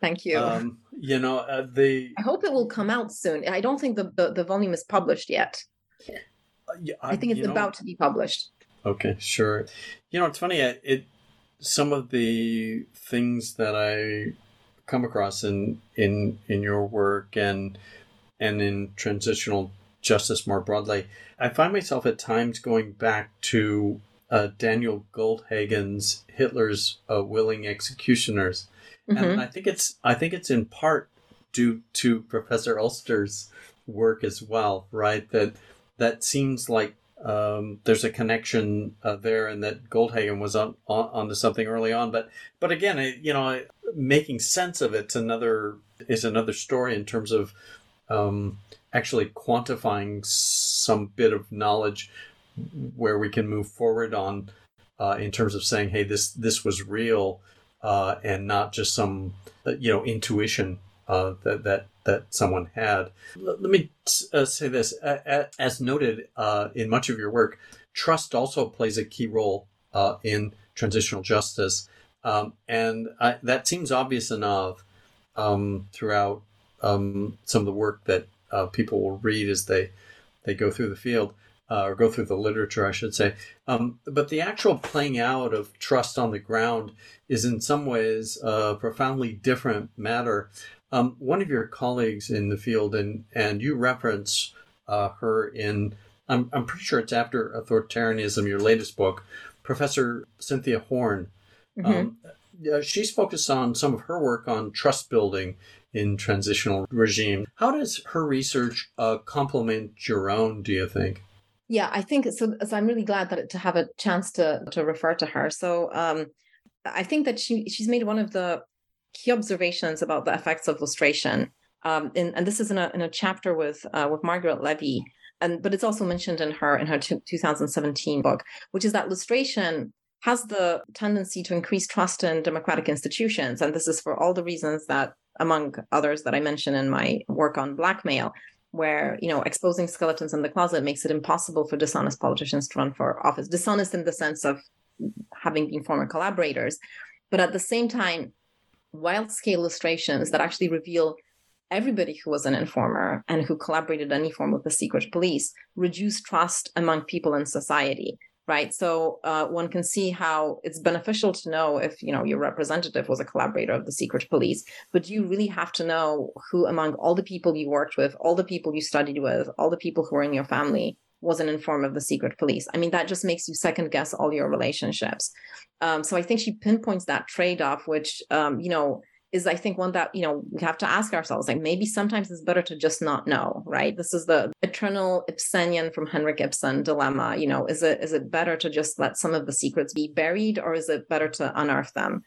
thank you. Um,
you know, uh, the
I hope it will come out soon. I don't think the the, the volume is published yet. Yeah, I, I, think it's about know, to be published.
Okay, sure. You know, it's funny. It some of the things that I come across in in in your work and and in transitional justice more broadly, I find myself at times going back to uh, Daniel Goldhagen's Hitler's uh, Willing Executioners, mm-hmm. and I think it's I think it's in part due to Professor Elster's work as well, right? That that seems like um, there's a connection uh, there, and that Goldhagen was on, on onto something early on. But but again, it, you know, making sense of it's another is another story in terms of um, actually quantifying some bit of knowledge where we can move forward on uh, in terms of saying, hey, this this was real uh, and not just some uh, you know intuition uh, that that that someone had. Let, me uh, say this: as noted uh, in much of your work, trust also plays a key role uh, in transitional justice, um, and I, that seems obvious enough um, throughout um, some of the work that uh, people will read as they they go through the field. Uh, or go through the literature, I should say. Um, but the actual playing out of trust on the ground is in some ways a profoundly different matter um, one of your colleagues in the field, and and you reference uh, her in, I'm I'm pretty sure it's after authoritarianism, your latest book, Professor Cynthia Horne. Mm-hmm. Um, she's focused on some of her work on trust building in transitional regime. How does her research uh, complement your own? Do you think?
Yeah, I think so. so I'm really glad that to have a chance to to refer to her. So um, I think that she she's made one of the key observations about the effects of lustration. Um, in, and this is in a, in a chapter with uh, with Margaret Levi, and but it's also mentioned in her in her t- 2017 book, which is that lustration has the tendency to increase trust in democratic institutions, and this is for all the reasons that, among others, that I mentioned in my work on blackmail, where you know exposing skeletons in the closet makes it impossible for dishonest politicians to run for office. Dishonest in the sense of having been former collaborators, but at the same time wild scale lustrations that actually reveal everybody who was an informer and who collaborated any form with the secret police reduce trust among people in society right? So uh, one can see how it's beneficial to know if you know your representative was a collaborator of the secret police but you really have to know who among all the people you worked with all the people you studied with all the people who were in your family was an informer of the secret police i mean that just makes you second guess all your relationships um, so I think she pinpoints that trade off, which, um, you know, is I think one that, you know, we have to ask ourselves, like maybe sometimes it's better to just not know, right? This is the eternal Ibsenian from Henrik Ibsen dilemma. You know, is it is it better to just let some of the secrets be buried or is it better to unearth them?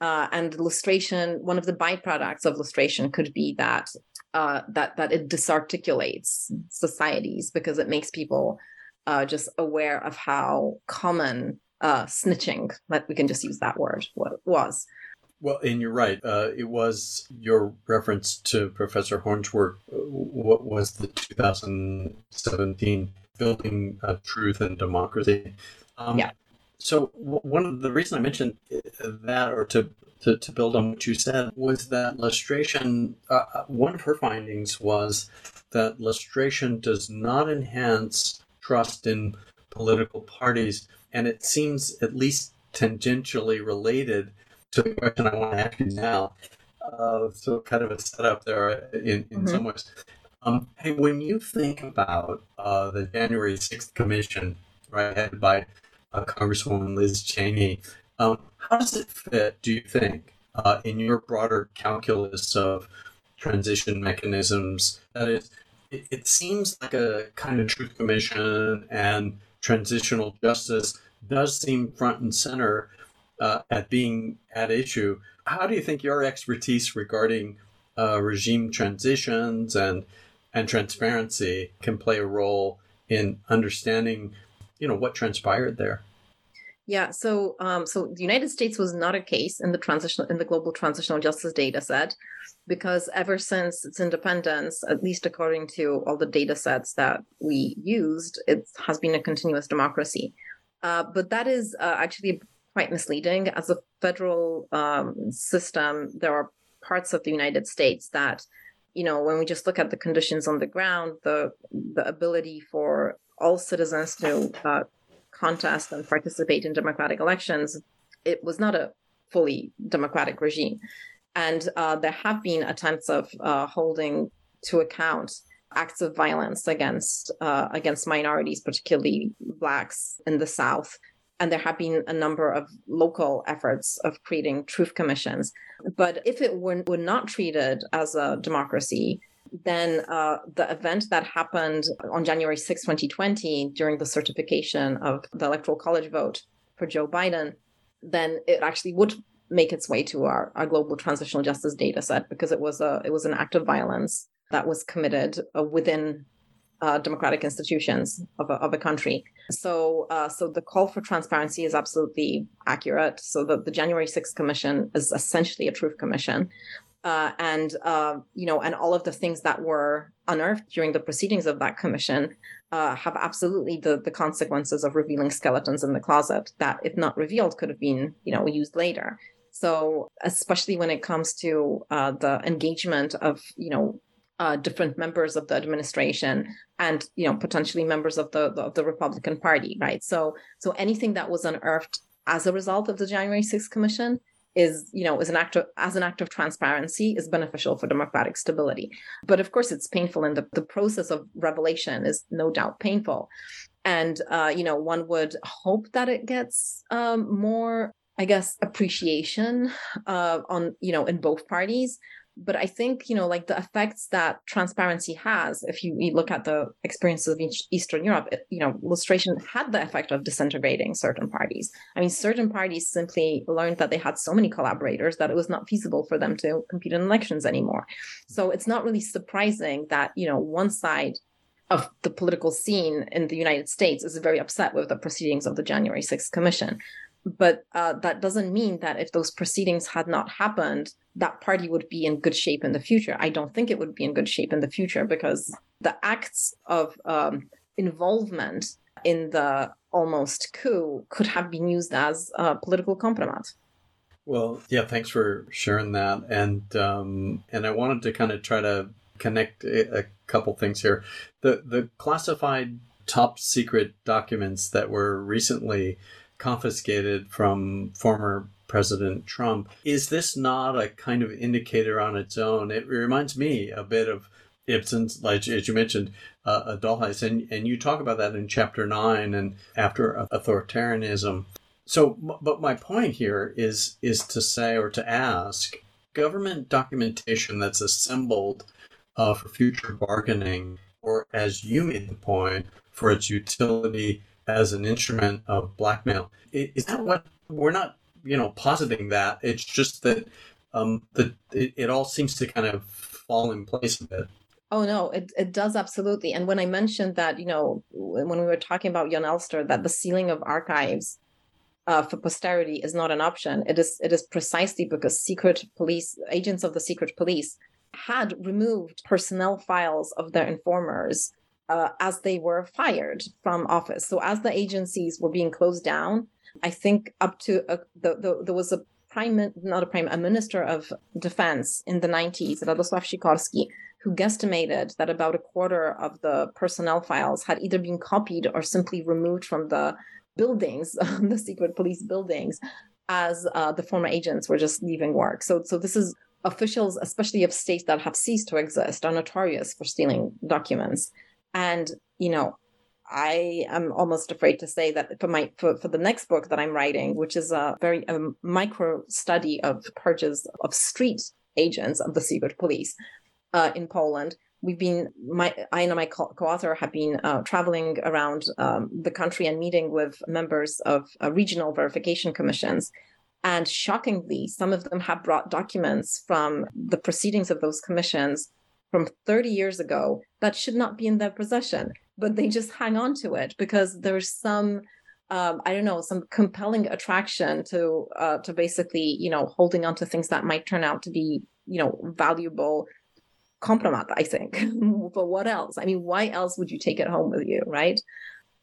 Uh, and lustration, one of the byproducts of lustration could be that uh, that that it disarticulates societies because it makes people uh, just aware of how common uh, snitching, but we can just use that word, what was.
Well, and you're right. Uh, it was your reference to Professor Horne's work. Uh, what was the 2017 Building Trust and Democracy?
Um, yeah.
So one of the reason I mentioned uh, that, or to to, to build on what you said, was that lustration. Uh, uh, one of her findings was that lustration does not enhance trust in political parties, and it seems at least tangentially related to the question I want to ask you now. Uh, so kind of a setup there in, in mm-hmm. some ways. Um, hey, when you think about uh, the January 6th Commission, right, headed by uh, Congresswoman Liz Cheney, um, how does it fit, do you think, uh, in your broader calculus of transition mechanisms? That is, it, it seems like a kind of truth commission and transitional justice does seem front and center uh, at being at issue. How do you think your expertise regarding uh, regime transitions and and transparency can play a role in understanding, you know, what transpired there?
Yeah, so um, so the United States was not a case in the transitional in the global transitional justice data set because ever since its independence, at least according to all the data sets that we used, it has been a continuous democracy. Uh, but that is uh, actually quite misleading. As a federal um, system, there are parts of the United States that, you know, when we just look at the conditions on the ground, the the ability for all citizens to uh, contest and participate in democratic elections, it was not a fully democratic regime. And uh, there have been attempts of uh, holding to account acts of violence against uh, against minorities, particularly blacks in the South. And there have been a number of local efforts of creating truth commissions. But if it were, were not treated as a democracy, then uh, the event that happened on January 6, 2020, during the certification of the Electoral College vote for Joe Biden, then it actually would make its way to our, our global transitional justice data set because it was a it was an act of violence that was committed uh, within uh, democratic institutions of a, of a country. So, uh, so the call for transparency is absolutely accurate. So, the, the January 6th Commission is essentially a truth commission uh, and uh, you know, and all of the things that were unearthed during the proceedings of that commission uh, have absolutely the the consequences of revealing skeletons in the closet that, if not revealed, could have been you know used later. So, especially when it comes to uh, the engagement of you know uh, different members of the administration and you know potentially members of the, the of the Republican Party, right? So, so anything that was unearthed as a result of the January 6th Commission is you know is an act of, as an act of transparency is beneficial for democratic stability. But of course it's painful and the, the process of revelation is no doubt painful. And uh, you know one would hope that it gets um, more i guess appreciation uh, on you know in both parties but I think you know like the effects that transparency has. If you, look at the experiences of Eastern Europe, you know, lustration had the effect of disintegrating certain parties. I mean, certain parties simply learned that they had so many collaborators that it was not feasible for them to compete in elections anymore. So it's not really surprising that you know one side of the political scene in the United States is very upset with the proceedings of the January 6th Commission but uh, that doesn't mean that if those proceedings had not happened that party would be in good shape in the future. I don't think it would be in good shape in the future because the acts of um, involvement in the almost coup could have been used as a political compromise.
Well yeah thanks for sharing that. And um, and i wanted to kind of try to connect a, a couple things here. The the classified top secret documents that were recently confiscated from former President Trump. Is this not a kind of indicator on its own? It reminds me a bit of Ibsen's, like as you mentioned, uh, a Dollhouse, and and you talk about that in chapter nine and after authoritarianism. So, but my point here is is to say or to ask, government documentation that's assembled uh, for future bargaining, or as you made the point, for its utility as an instrument of blackmail. Is that what we're not, you know, positing that? It's just that um, the it, it all seems to kind of fall in place a bit.
Oh no, it, it does absolutely. And when I mentioned that, you know, when we were talking about Jan Elster, that the sealing of archives uh, for posterity is not an option. It is it is precisely because secret police agents of the secret police had removed personnel files of their informers uh, as they were fired from office. So as the agencies were being closed down, I think up to a, the, the, there was a prime, not a prime, a minister of defense in the 90s, Radosław Sikorski, who guesstimated that about a quarter of the personnel files had either been copied or simply removed from the buildings, the secret police buildings, as uh, the former agents were just leaving work. So, so this is officials, especially of states that have ceased to exist, are notorious for stealing documents. And, you know, I am almost afraid to say that for my for, for the next book that I'm writing, which is a very a micro study of purges of street agents of the secret police uh, in Poland, we've been my I and my co-author have been uh, traveling around um, the country and meeting with members of uh, regional verification commissions. And shockingly, some of them have brought documents from the proceedings of those commissions from 30 years ago that should not be in their possession, but they just hang on to it because there's some um, I don't know, some compelling attraction to uh, to basically, you know, holding on to things that might turn out to be, you know, valuable compromat, I think. but what else? I mean, why else would you take it home with you, right?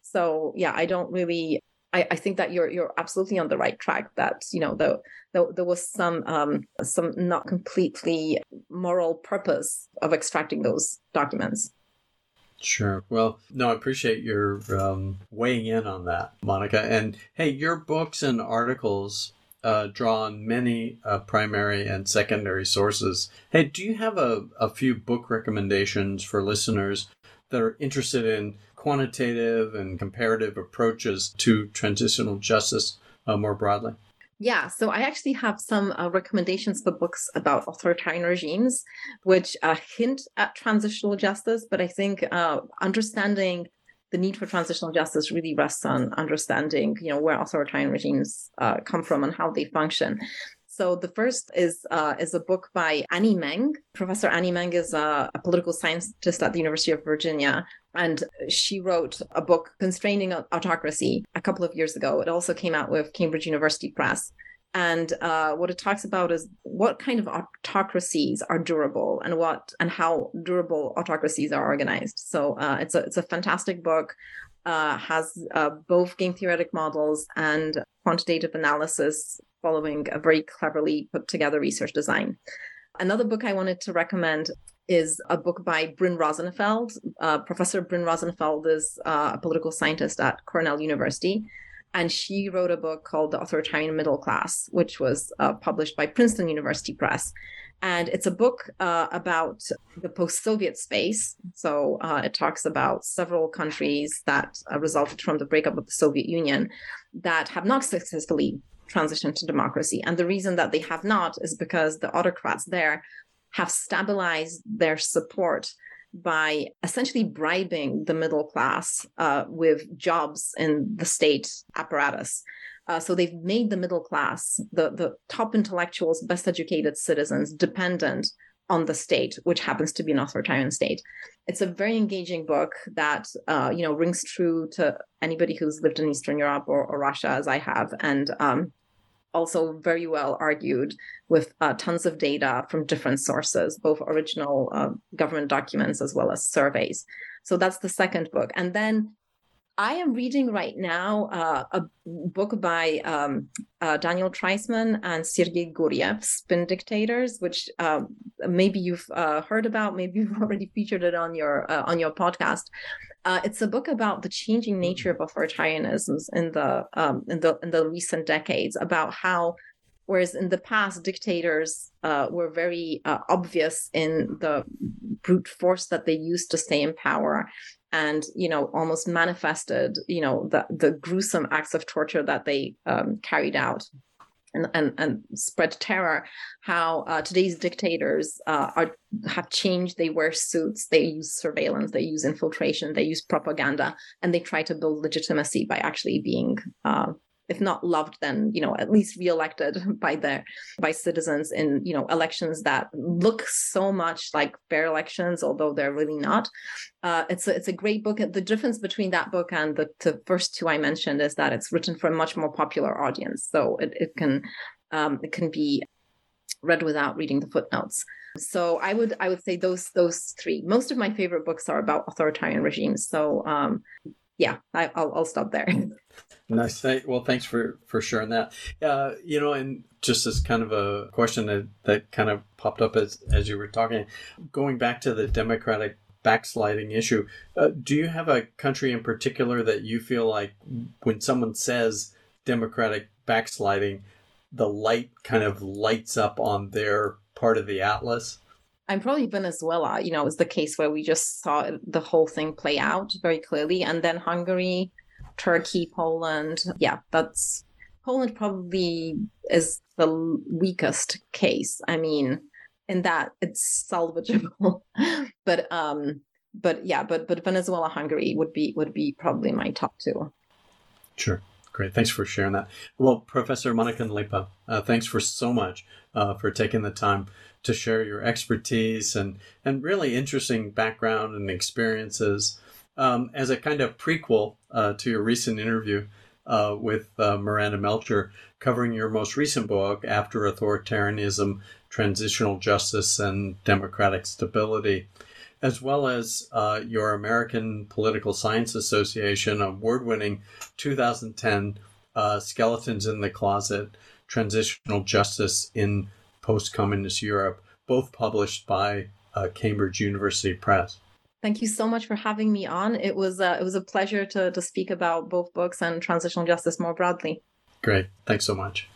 So yeah, I don't really I, I, think that you're you're absolutely on the right track. That you know, though there, there was some um, some not completely moral purpose of extracting those documents.
Sure. Well, no, I appreciate your um, weighing in on that, Monica. And hey, your books and articles uh, draw on many uh, primary and secondary sources. Hey, do you have a, a few book recommendations for listeners that are interested in quantitative and comparative approaches to transitional justice uh, more broadly?
Yeah, so I actually have some uh, recommendations for books about authoritarian regimes, which uh, hint at transitional justice, but I think uh, understanding the need for transitional justice really rests on understanding, you know, where authoritarian regimes uh, come from and how they function. So the first is uh, is a book by Annie Meng. Professor Annie Meng is a, a, political scientist at the University of Virginia, and she wrote a book, Constraining Autocracy, a couple of years ago. It also came out with Cambridge University Press. And uh, what it talks about is what kind of autocracies are durable and what and how durable autocracies are organized. So uh, it's a it's a fantastic book. Uh, has uh, both game theoretic models and quantitative analysis following a very cleverly put together research design. Another book I wanted to recommend is a book by Bryn Rosenfeld. Uh, Professor Bryn Rosenfeld is uh, a political scientist at Cornell University. And she wrote a book called The Authoritarian Middle Class, which was uh, published by Princeton University Press. And it's a book uh, about the post Soviet space. So uh, it talks about several countries that uh, resulted from the breakup of the Soviet Union that have not successfully transition to democracy. And the reason that they have not is because the autocrats there have stabilized their support by essentially bribing the middle class uh, with jobs in the state apparatus. Uh, so they've made the middle class, the, the top intellectuals, best educated citizens, dependent on the state, which happens to be an authoritarian state. It's a very engaging book that uh, you know rings true to anybody who's lived in Eastern Europe or, or Russia, as I have, and um, also very well argued with uh, tons of data from different sources, both original uh, government documents as well as surveys. So that's the second book. And then I am reading right now uh, a book by um, uh, Daniel Treisman and Sergei Guriev, Spin Dictators, which uh, maybe you've uh, heard about, maybe you've already featured it on your uh, on your podcast. Uh, it's a book about the changing nature of authoritarianisms in the um, in the in the recent decades, about how whereas in the past dictators uh, were very uh, obvious in the brute force that they used to stay in power and you know almost manifested you know the the gruesome acts of torture that they um, carried out and, and, and spread terror how uh, today's dictators uh, are have changed. They wear suits they use surveillance they use infiltration they use propaganda and they try to build legitimacy by actually being uh, if not loved, then you know at least reelected by their by citizens in you know elections that look so much like fair elections, although they're really not. Uh, it's a, it's a great book. The difference between that book and the, the first two I mentioned is that it's written for a much more popular audience, so it, it can um, it can be read without reading the footnotes. So I would I would say those those three. Most of my favorite books are about authoritarian regimes. So um, yeah, I, will I'll stop there.
Nice. Well, thanks for for sharing that. Uh, you know, and just as kind of a question that, that kind of popped up as as you were talking, going back to the democratic backsliding issue, uh, do you have a country in particular that you feel like when someone says democratic backsliding, the light kind of lights up on their part of the atlas?
I'm probably Venezuela. You know, it's the case where we just saw the whole thing play out very clearly, and then Hungary, Turkey, Poland. Yeah, that's Poland probably is the weakest case. I mean, in that it's salvageable, but um, but yeah, but but Venezuela, Hungary would be would be probably my top two.
Sure. Great. Thanks for sharing that. Well, Professor Monika Nalepa, uh, thanks for so much uh, for taking the time to share your expertise and, and really interesting background and experiences. Um, as a kind of prequel uh, to your recent interview uh, with uh, Miranda Melcher, covering your most recent book, After Authoritarianism Transitional Justice and Democratic Stability, as well as uh, your American Political Science Association award winning 2010 uh, Skeletons in the Closet Transitional Justice in Post Communist Europe, both published by uh, Cambridge University Press.
Thank you so much for having me on. It was uh, it was a pleasure to to speak about both books and transitional justice more broadly.
Great. Thanks so much.